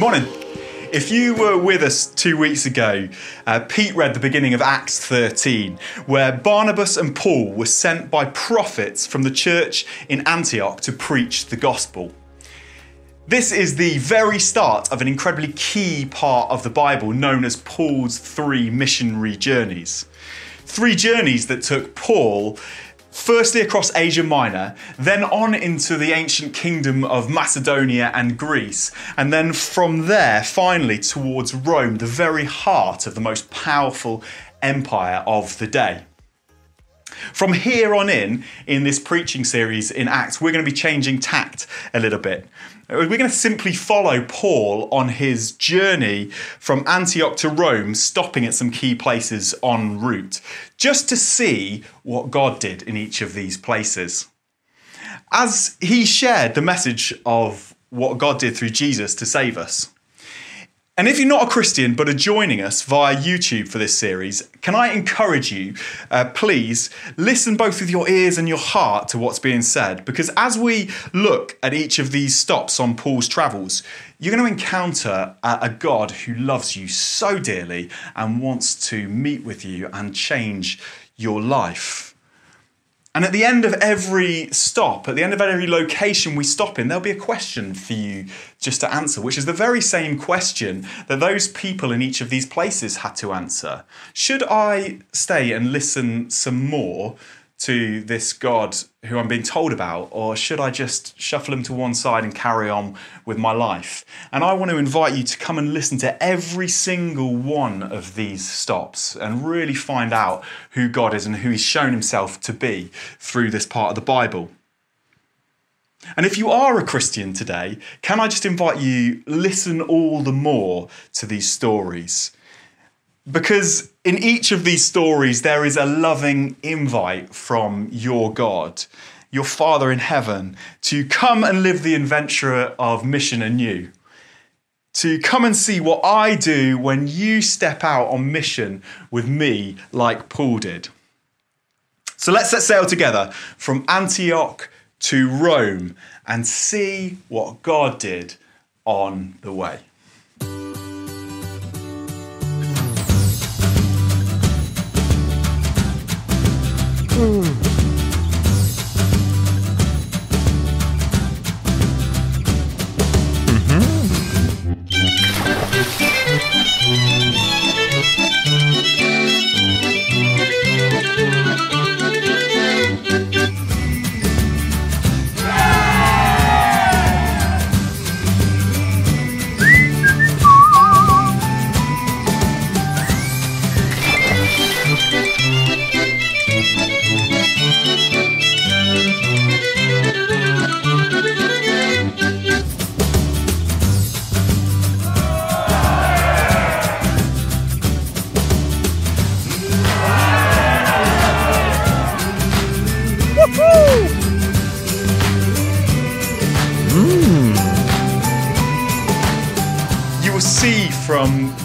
Good morning. If you were with us two weeks ago, uh, Pete read the beginning of Acts 13, where Barnabas and Paul were sent by prophets from the church in Antioch to preach the gospel. This is the very start of an incredibly key part of the Bible known as Paul's three missionary journeys. Three journeys that took Paul firstly across Asia Minor, then on into the ancient kingdom of Macedonia and Greece, and then from there finally towards Rome, the very heart of the most powerful empire of the day. From here on in, in this preaching series in Acts, we're going to be changing tact a little bit. We're going to simply follow Paul on his journey from Antioch to Rome, stopping at some key places en route, just to see what God did in each of these places. As he shared the message of what God did through Jesus to save us. And if you're not a Christian but are joining us via YouTube for this series, can I encourage you, uh, please listen both with your ears and your heart to what's being said? Because as we look at each of these stops on Paul's travels, you're going to encounter a, a God who loves you so dearly and wants to meet with you and change your life. And at the end of every stop, at the end of every location we stop in, there'll be a question for you just to answer, which is the very same question that those people in each of these places had to answer. Should I stay and listen some more to this God who I'm being told about, or should I just shuffle him to one side and carry on with my life? And I want to invite you to come and listen to every single one of these stops and really find out who God is and who he's shown himself to be through this part of the Bible. And if you are a Christian today, can I just invite you listen all the more to these stories? Because in each of these stories, there is a loving invite from your God, your Father in heaven, to come and live the adventure of mission anew. To come and see what I do when you step out on mission with me, like Paul did. So let's set sail together from Antioch to Rome and see what God did on the way.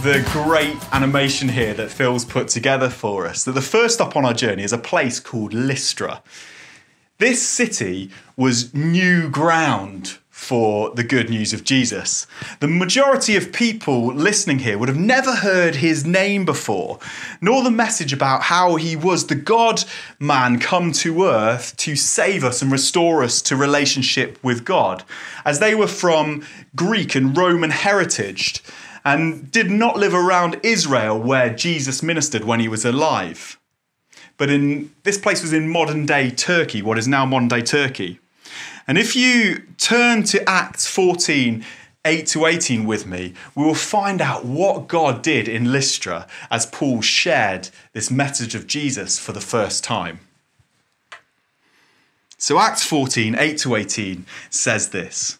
The great animation here that Phil's put together for us that the first stop on our journey is a place called Lystra. This city was new ground for the good news of Jesus. The majority of people listening here would have never heard his name before, nor the message about how he was the God man come to earth to save us and restore us to relationship with God, as they were from Greek and Roman heritage and did not live around Israel where Jesus ministered when he was alive. But in this place was in modern day Turkey, what is now modern day Turkey. And if you turn to Acts 14, 8 to 18 with me, we will find out what God did in Lystra as Paul shared this message of Jesus for the first time. So, Acts 14, 8 to 18 says this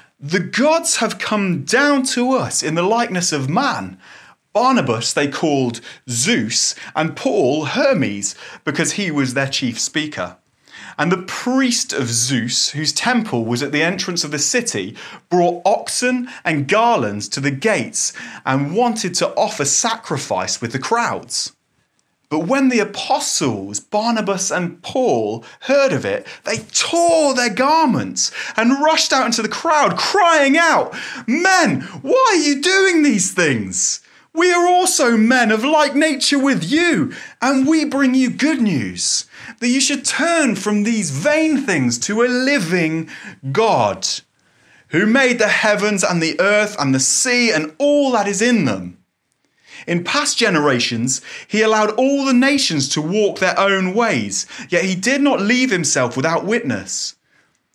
The gods have come down to us in the likeness of man. Barnabas they called Zeus, and Paul Hermes, because he was their chief speaker. And the priest of Zeus, whose temple was at the entrance of the city, brought oxen and garlands to the gates and wanted to offer sacrifice with the crowds. But when the apostles, Barnabas and Paul, heard of it, they tore their garments and rushed out into the crowd, crying out, Men, why are you doing these things? We are also men of like nature with you, and we bring you good news that you should turn from these vain things to a living God, who made the heavens and the earth and the sea and all that is in them. In past generations, he allowed all the nations to walk their own ways, yet he did not leave himself without witness.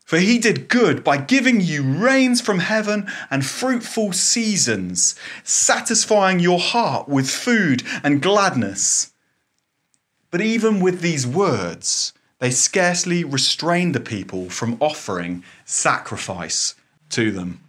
For he did good by giving you rains from heaven and fruitful seasons, satisfying your heart with food and gladness. But even with these words, they scarcely restrained the people from offering sacrifice to them.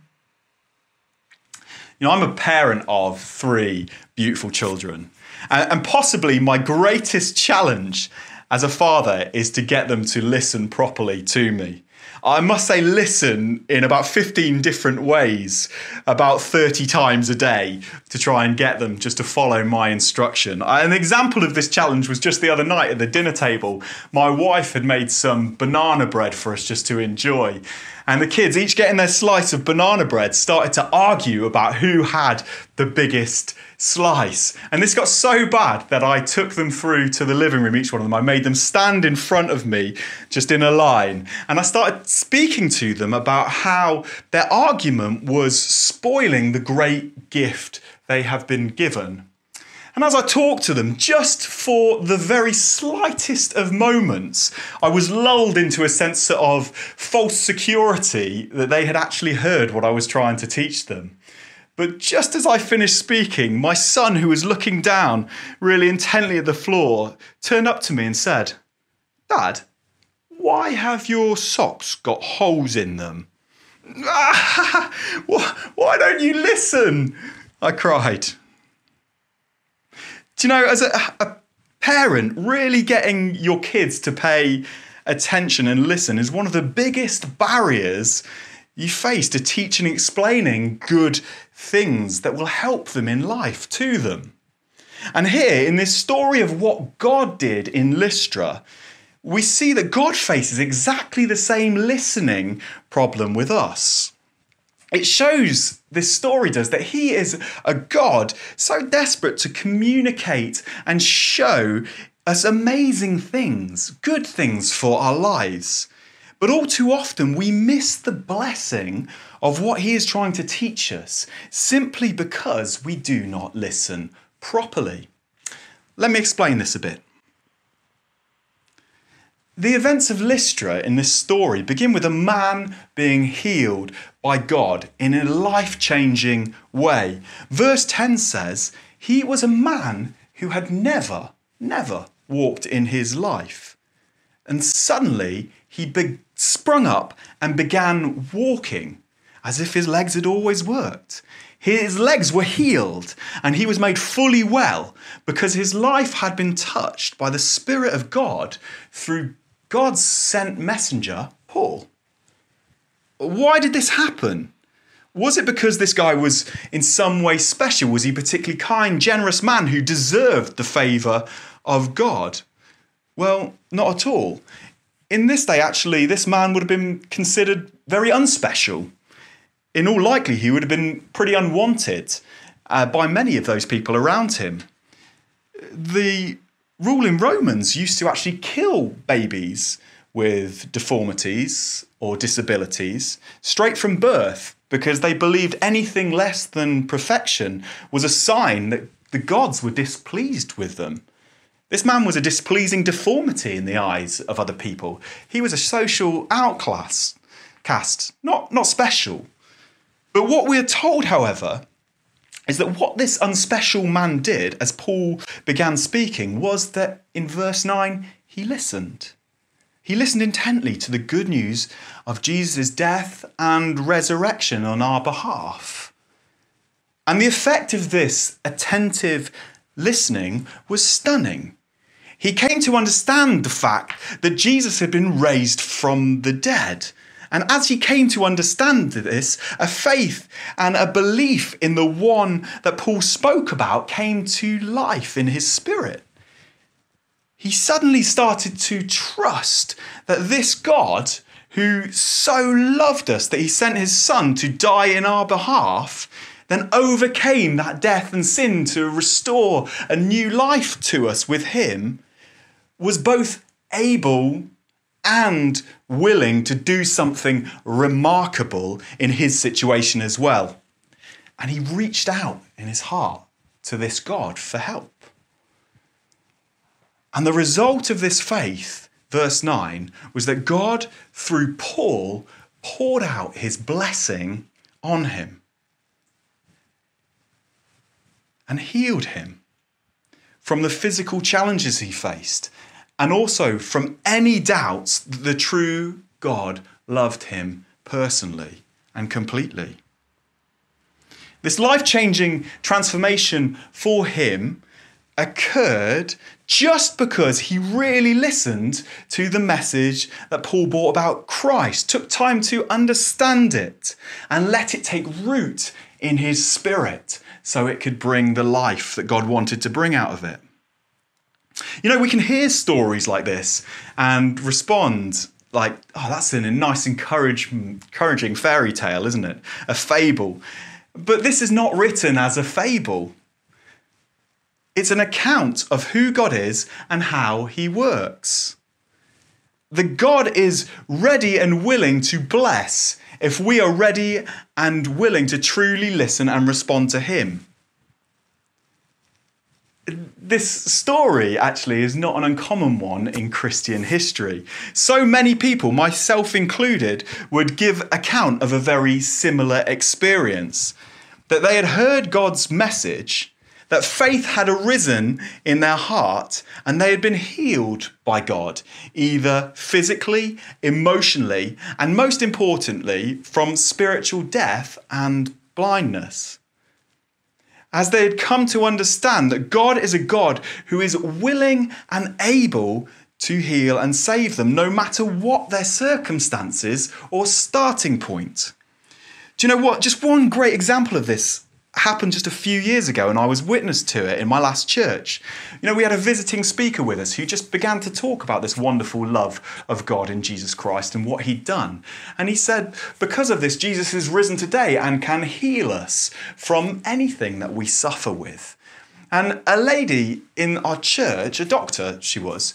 You know, I'm a parent of three beautiful children, and possibly my greatest challenge as a father is to get them to listen properly to me. I must say, listen in about 15 different ways, about 30 times a day, to try and get them just to follow my instruction. An example of this challenge was just the other night at the dinner table. My wife had made some banana bread for us just to enjoy. And the kids, each getting their slice of banana bread, started to argue about who had the biggest slice. And this got so bad that I took them through to the living room, each one of them. I made them stand in front of me, just in a line. And I started speaking to them about how their argument was spoiling the great gift they have been given. And as I talked to them, just for the very slightest of moments, I was lulled into a sense of false security that they had actually heard what I was trying to teach them. But just as I finished speaking, my son, who was looking down really intently at the floor, turned up to me and said, Dad, why have your socks got holes in them? why don't you listen? I cried. Do you know, as a, a parent, really getting your kids to pay attention and listen is one of the biggest barriers you face to teaching and explaining good things that will help them in life to them. And here, in this story of what God did in Lystra, we see that God faces exactly the same listening problem with us. It shows, this story does, that He is a God so desperate to communicate and show us amazing things, good things for our lives. But all too often, we miss the blessing of what he is trying to teach us simply because we do not listen properly. Let me explain this a bit. The events of Lystra in this story begin with a man being healed by God in a life changing way. Verse 10 says, He was a man who had never, never walked in his life. And suddenly he be- sprung up and began walking as if his legs had always worked. His legs were healed and he was made fully well because his life had been touched by the Spirit of God through God's sent messenger, Paul. Why did this happen? Was it because this guy was in some way special? Was he a particularly kind, generous man who deserved the favour of God? Well, not at all. In this day, actually, this man would have been considered very unspecial in all likelihood, he would have been pretty unwanted uh, by many of those people around him. The ruling Romans used to actually kill babies with deformities or disabilities straight from birth because they believed anything less than perfection was a sign that the gods were displeased with them. This man was a displeasing deformity in the eyes of other people. He was a social outclass, cast, not, not special. But what we are told, however, is that what this unspecial man did as Paul began speaking was that in verse 9, he listened. He listened intently to the good news of Jesus' death and resurrection on our behalf. And the effect of this attentive listening was stunning. He came to understand the fact that Jesus had been raised from the dead. And as he came to understand this, a faith and a belief in the one that Paul spoke about came to life in his spirit. He suddenly started to trust that this God, who so loved us that he sent his son to die in our behalf, then overcame that death and sin to restore a new life to us with him, was both able and willing to do something remarkable in his situation as well. And he reached out in his heart to this God for help. And the result of this faith, verse 9, was that God, through Paul, poured out his blessing on him and healed him from the physical challenges he faced and also from any doubts that the true God loved him personally and completely. This life changing transformation for him occurred just because he really listened to the message that Paul brought about Christ, took time to understand it, and let it take root in his spirit so it could bring the life that God wanted to bring out of it. You know, we can hear stories like this and respond like, oh, that's a nice, encouraging fairy tale, isn't it? A fable. But this is not written as a fable. It's an account of who God is and how he works. The God is ready and willing to bless if we are ready and willing to truly listen and respond to him. This story actually is not an uncommon one in Christian history. So many people, myself included, would give account of a very similar experience that they had heard God's message that faith had arisen in their heart and they had been healed by God, either physically, emotionally, and most importantly, from spiritual death and blindness. As they had come to understand that God is a God who is willing and able to heal and save them, no matter what their circumstances or starting point. Do you know what? Just one great example of this happened just a few years ago and I was witness to it in my last church. You know, we had a visiting speaker with us who just began to talk about this wonderful love of God in Jesus Christ and what he'd done. And he said, because of this, Jesus is risen today and can heal us from anything that we suffer with. And a lady in our church, a doctor she was,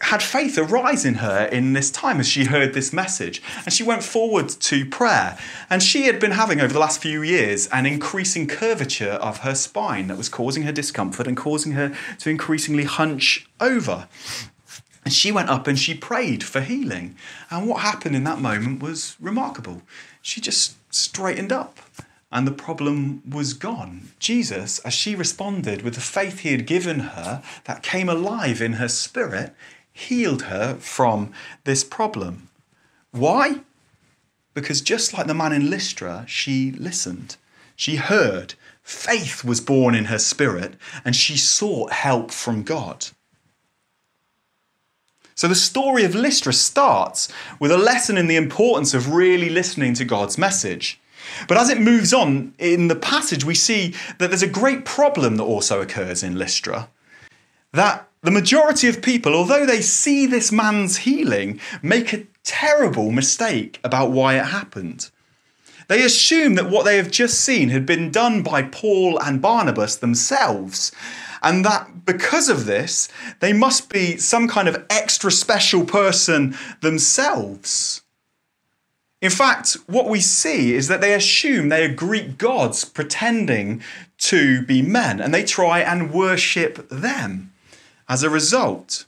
had faith arise in her in this time as she heard this message. And she went forward to prayer. And she had been having, over the last few years, an increasing curvature of her spine that was causing her discomfort and causing her to increasingly hunch over. And she went up and she prayed for healing. And what happened in that moment was remarkable. She just straightened up and the problem was gone. Jesus, as she responded with the faith he had given her that came alive in her spirit, healed her from this problem. Why? Because just like the man in Lystra, she listened. She heard. Faith was born in her spirit, and she sought help from God. So the story of Lystra starts with a lesson in the importance of really listening to God's message. But as it moves on in the passage, we see that there's a great problem that also occurs in Lystra. That the majority of people, although they see this man's healing, make a terrible mistake about why it happened. They assume that what they have just seen had been done by Paul and Barnabas themselves, and that because of this, they must be some kind of extra special person themselves. In fact, what we see is that they assume they are Greek gods pretending to be men, and they try and worship them as a result.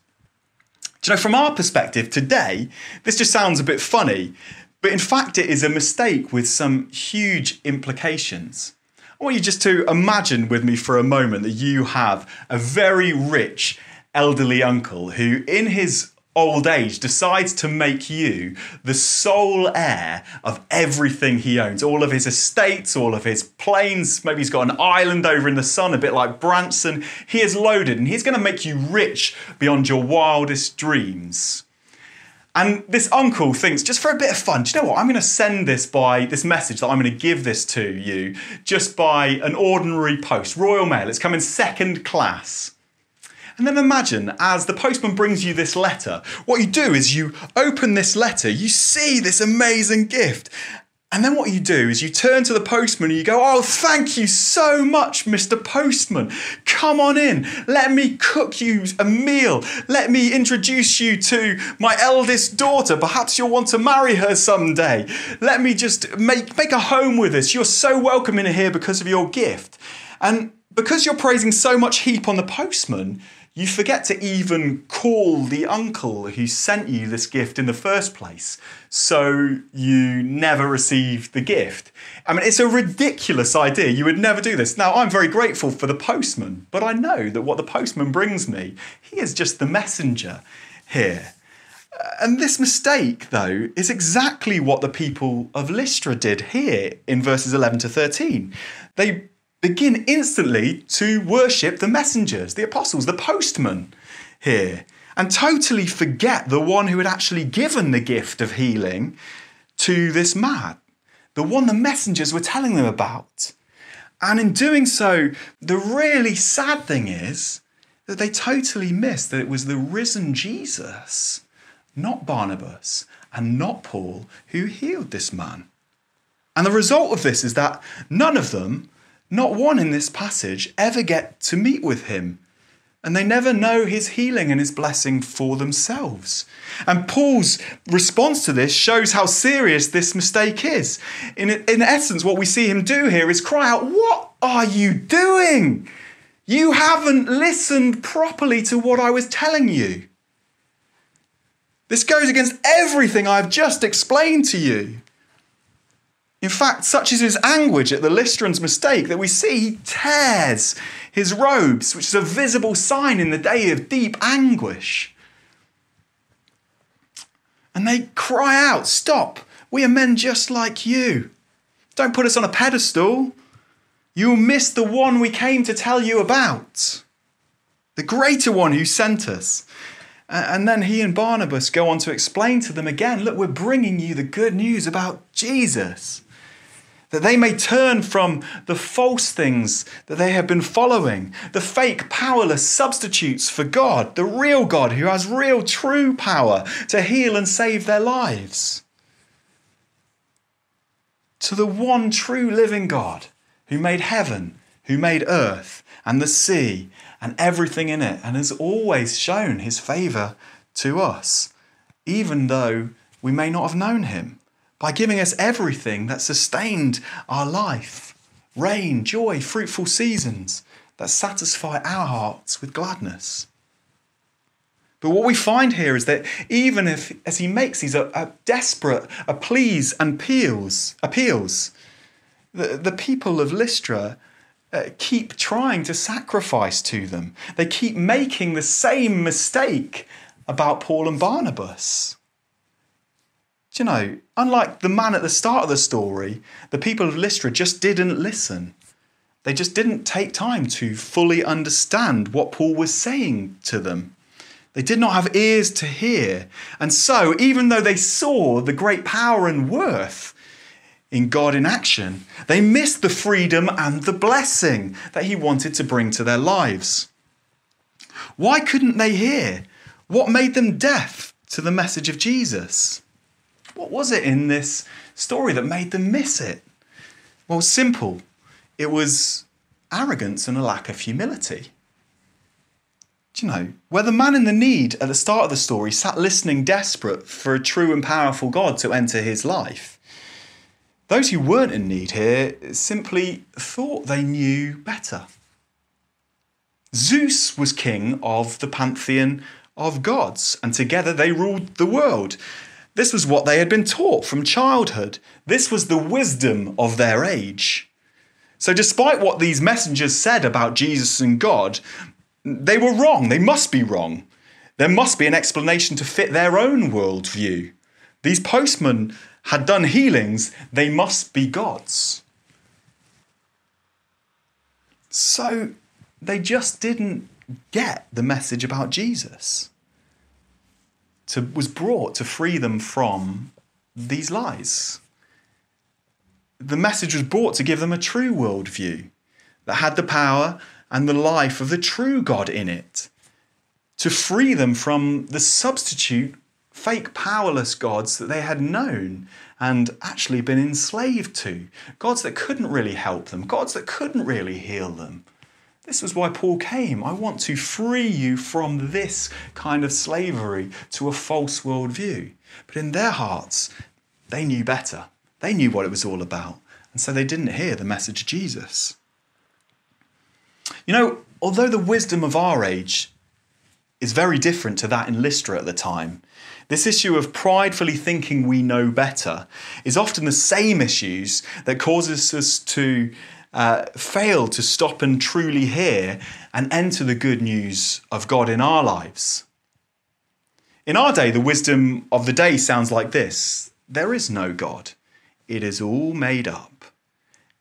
Do you know, from our perspective today, this just sounds a bit funny, but in fact, it is a mistake with some huge implications. I want you just to imagine with me for a moment that you have a very rich elderly uncle who, in his old age decides to make you the sole heir of everything he owns all of his estates, all of his planes. Maybe he's got an island over in the sun, a bit like Branson. He is loaded and he's going to make you rich beyond your wildest dreams. And this uncle thinks, just for a bit of fun, do you know what? I'm going to send this by this message that I'm going to give this to you just by an ordinary post, Royal Mail. It's coming second class. And then imagine as the postman brings you this letter, what you do is you open this letter, you see this amazing gift, and then what you do is you turn to the postman and you go, Oh, thank you so much, Mr. Postman. Come on in. Let me cook you a meal. Let me introduce you to my eldest daughter. Perhaps you'll want to marry her someday. Let me just make, make a home with us. You're so welcome in here because of your gift. And because you're praising so much heap on the postman, you forget to even call the uncle who sent you this gift in the first place. So you never receive the gift. I mean, it's a ridiculous idea. You would never do this. Now, I'm very grateful for the postman, but I know that what the postman brings me, he is just the messenger here. Uh, and this mistake, though, is exactly what the people of Lystra did here in verses 11 to 13. They begin instantly to worship the messengers, the apostles, the postman here, and totally forget the one who had actually given the gift of healing to this man, the one the messengers were telling them about. And in doing so, the really sad thing is that they totally missed that it was the risen Jesus, not Barnabas and not Paul, who healed this man. And the result of this is that none of them not one in this passage ever get to meet with him. And they never know his healing and his blessing for themselves. And Paul's response to this shows how serious this mistake is. In, in essence, what we see him do here is cry out, What are you doing? You haven't listened properly to what I was telling you. This goes against everything I've just explained to you. In fact, such is his anguish at the Lystran's mistake that we see he tears his robes, which is a visible sign in the day of deep anguish. And they cry out, Stop! We are men just like you. Don't put us on a pedestal. You'll miss the one we came to tell you about, the greater one who sent us. And then he and Barnabas go on to explain to them again look, we're bringing you the good news about Jesus that they may turn from the false things that they have been following, the fake, powerless substitutes for God, the real God who has real, true power to heal and save their lives, to the one true living God who made heaven, who made earth and the sea and everything in it, and has always shown his favour to us, even though we may not have known him by giving us everything that sustained our life rain, joy, fruitful seasons that satisfy our hearts with gladness. But what we find here is that even if, as he makes these a, a desperate a pleas and appeals, appeals, the, the people of Lystra uh, keep trying to sacrifice to them. They keep making the same mistake about Paul and Barnabas. You know, unlike the man at the start of the story, the people of Lystra just didn't listen. They just didn't take time to fully understand what Paul was saying to them. They did not have ears to hear. And so, even though they saw the great power and worth in God in action, they missed the freedom and the blessing that He wanted to bring to their lives. Why couldn't they hear? What made them deaf to the message of Jesus? What was it in this story that made them miss it? Well, simple. It was arrogance and a lack of humility. Do you know, where the man in the need at the start of the story sat listening desperate for a true and powerful God to enter his life, those who weren't in need here simply thought they knew better. Zeus was king of the pantheon of gods, and together they ruled the world. This was what they had been taught from childhood. This was the wisdom of their age. So, despite what these messengers said about Jesus and God, they were wrong. They must be wrong. There must be an explanation to fit their own worldview. These postmen had done healings, they must be gods. So they just didn't get the message about Jesus. To, was brought to free them from these lies. The message was brought to give them a true worldview that had the power and the life of the true God in it, to free them from the substitute, fake, powerless gods that they had known and actually been enslaved to, gods that couldn't really help them, gods that couldn't really heal them. This was why Paul came. I want to free you from this kind of slavery to a false worldview. But in their hearts, they knew better. They knew what it was all about. And so they didn't hear the message of Jesus. You know, although the wisdom of our age is very different to that in Lystra at the time, this issue of pridefully thinking we know better is often the same issues that causes us to uh, fail to stop and truly hear and enter the good news of God in our lives. In our day, the wisdom of the day sounds like this there is no God, it is all made up.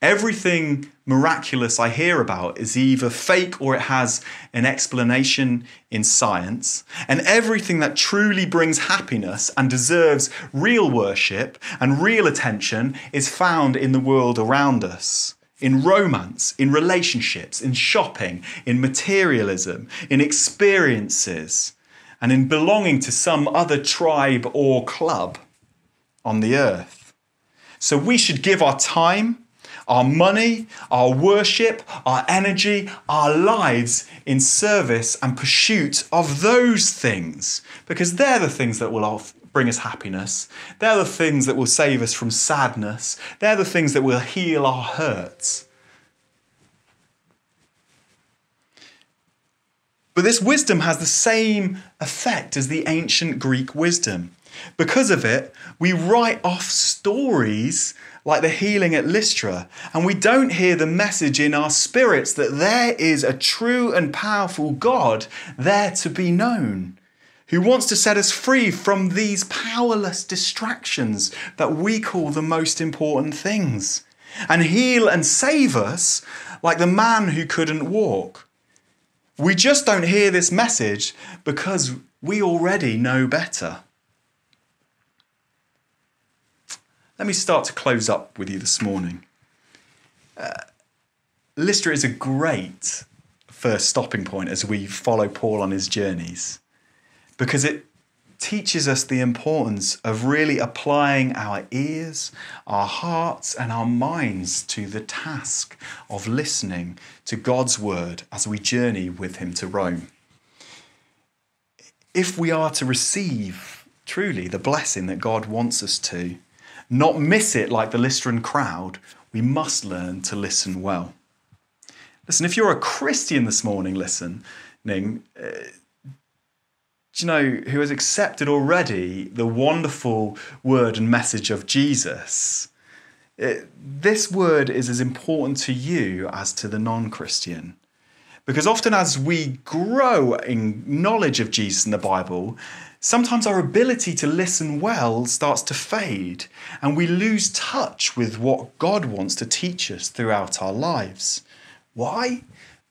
Everything miraculous I hear about is either fake or it has an explanation in science. And everything that truly brings happiness and deserves real worship and real attention is found in the world around us. In romance, in relationships, in shopping, in materialism, in experiences, and in belonging to some other tribe or club on the earth. So we should give our time our money, our worship, our energy, our lives in service and pursuit of those things. Because they're the things that will bring us happiness. They're the things that will save us from sadness. They're the things that will heal our hurts. But this wisdom has the same effect as the ancient Greek wisdom. Because of it, we write off stories like the healing at Lystra, and we don't hear the message in our spirits that there is a true and powerful God there to be known, who wants to set us free from these powerless distractions that we call the most important things, and heal and save us like the man who couldn't walk. We just don't hear this message because we already know better. Let me start to close up with you this morning. Uh, Lystra is a great first stopping point as we follow Paul on his journeys because it teaches us the importance of really applying our ears, our hearts, and our minds to the task of listening to God's word as we journey with Him to Rome. If we are to receive truly the blessing that God wants us to, not miss it like the Lystran crowd, we must learn to listen well. Listen, if you're a Christian this morning, listening, uh, do you know who has accepted already the wonderful word and message of Jesus? It, this word is as important to you as to the non Christian. Because often, as we grow in knowledge of Jesus in the Bible, sometimes our ability to listen well starts to fade, and we lose touch with what God wants to teach us throughout our lives. Why?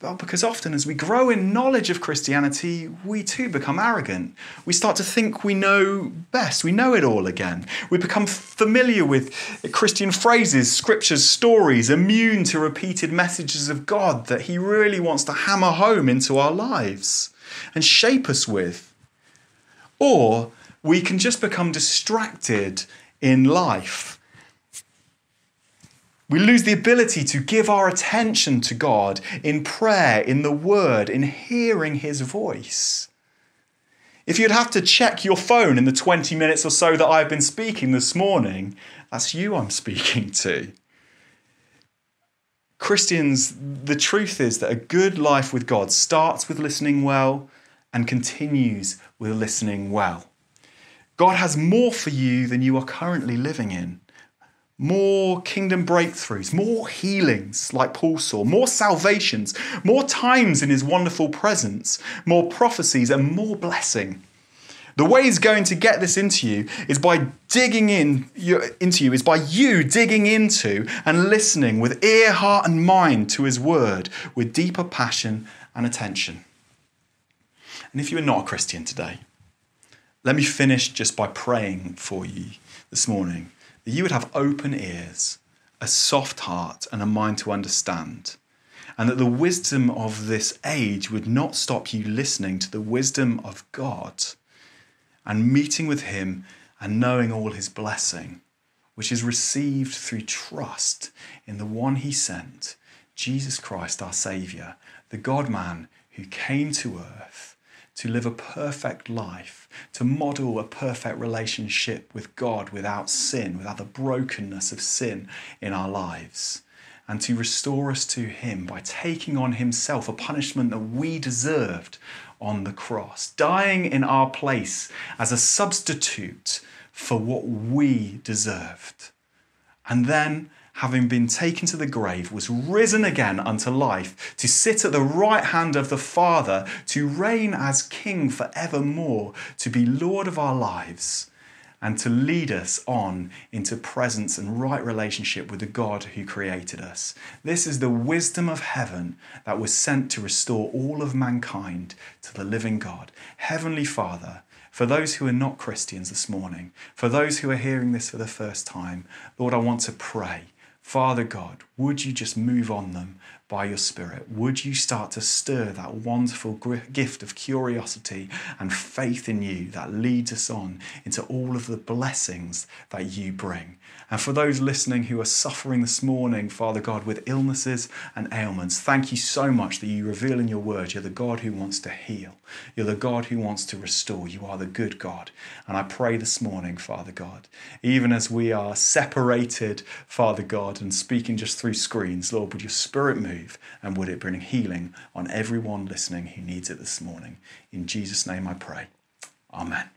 Well, because often as we grow in knowledge of Christianity, we too become arrogant. We start to think we know best, we know it all again. We become familiar with Christian phrases, scriptures, stories, immune to repeated messages of God that He really wants to hammer home into our lives and shape us with. Or we can just become distracted in life we lose the ability to give our attention to God in prayer, in the Word, in hearing His voice. If you'd have to check your phone in the 20 minutes or so that I've been speaking this morning, that's you I'm speaking to. Christians, the truth is that a good life with God starts with listening well and continues with listening well. God has more for you than you are currently living in more kingdom breakthroughs, more healings like Paul saw, more salvations, more times in his wonderful presence, more prophecies, and more blessing. The way he's going to get this into you is by digging in into you, is by you digging into and listening with ear, heart, and mind to his word with deeper passion and attention. And if you are not a Christian today, let me finish just by praying for you this morning that you would have open ears, a soft heart, and a mind to understand. And that the wisdom of this age would not stop you listening to the wisdom of God and meeting with Him and knowing all His blessing, which is received through trust in the one He sent, Jesus Christ, our Saviour, the God man who came to earth to live a perfect life, to model a perfect relationship with God without sin, without the brokenness of sin in our lives, and to restore us to Him by taking on Himself a punishment that we deserved on the cross, dying in our place as a substitute for what we deserved. And then having been taken to the grave, was risen again unto life, to sit at the right hand of the Father, to reign as King for evermore, to be Lord of our lives, and to lead us on into presence and right relationship with the God who created us. This is the wisdom of heaven that was sent to restore all of mankind to the living God. Heavenly Father, for those who are not Christians this morning, for those who are hearing this for the first time, Lord, I want to pray Father God, would you just move on them by your Spirit? Would you start to stir that wonderful gift of curiosity and faith in you that leads us on into all of the blessings that you bring? And for those listening who are suffering this morning, Father God, with illnesses and ailments, thank you so much that you reveal in your word you're the God who wants to heal. You're the God who wants to restore. You are the good God. And I pray this morning, Father God, even as we are separated, Father God, and speaking just through screens, Lord, would your spirit and would it bring healing on everyone listening who needs it this morning? In Jesus' name I pray. Amen.